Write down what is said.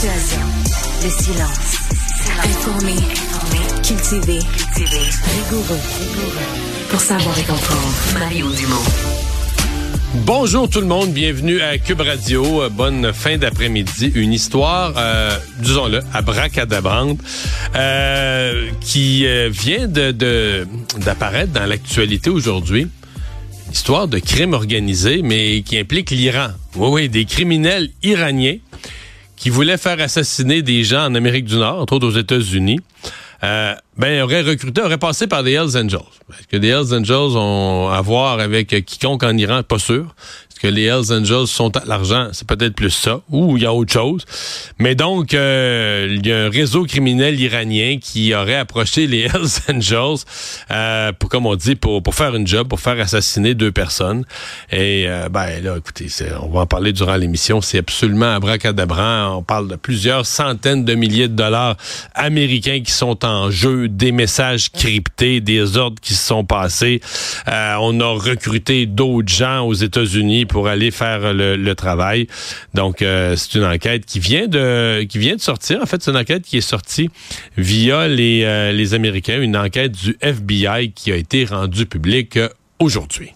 Silence. Informé. Cultivé. Rigoureux. Pour savoir et comprendre. Mario Dumont. Bonjour tout le monde, bienvenue à Cube Radio. Euh, Bonne fin d'après-midi. Une histoire, euh, disons-le, à bracadabrante, euh, qui euh, vient d'apparaître dans l'actualité aujourd'hui. Histoire de crime organisé, mais qui implique l'Iran. Oui, oui, des criminels iraniens qui voulaient faire assassiner des gens en Amérique du Nord, entre autres aux États-Unis. Euh, ben, auraient recruté, auraient passé par des Hells Angels. Est-ce que les Hells Angels ont à voir avec quiconque en Iran? Pas sûr. Est-ce que les Hells Angels sont à l'argent? C'est peut-être plus ça. Ou il y a autre chose. Mais donc, euh, il y a un réseau criminel iranien qui aurait approché les Hells Angels euh, pour, comme on dit, pour, pour faire une job, pour faire assassiner deux personnes. Et euh, ben là, écoutez, on va en parler durant l'émission. C'est absolument abracadabrant. On parle de plusieurs centaines de milliers de dollars américains qui sont en jeu, des messages cryptés, des ordres qui se sont passés. Euh, on a recruté d'autres gens aux États-Unis pour aller faire le, travail. Donc, euh, c'est une enquête qui vient de qui vient de sortir. En fait, c'est une enquête qui est sortie via les, euh, les Américains, une enquête du FBI qui a été rendue publique aujourd'hui.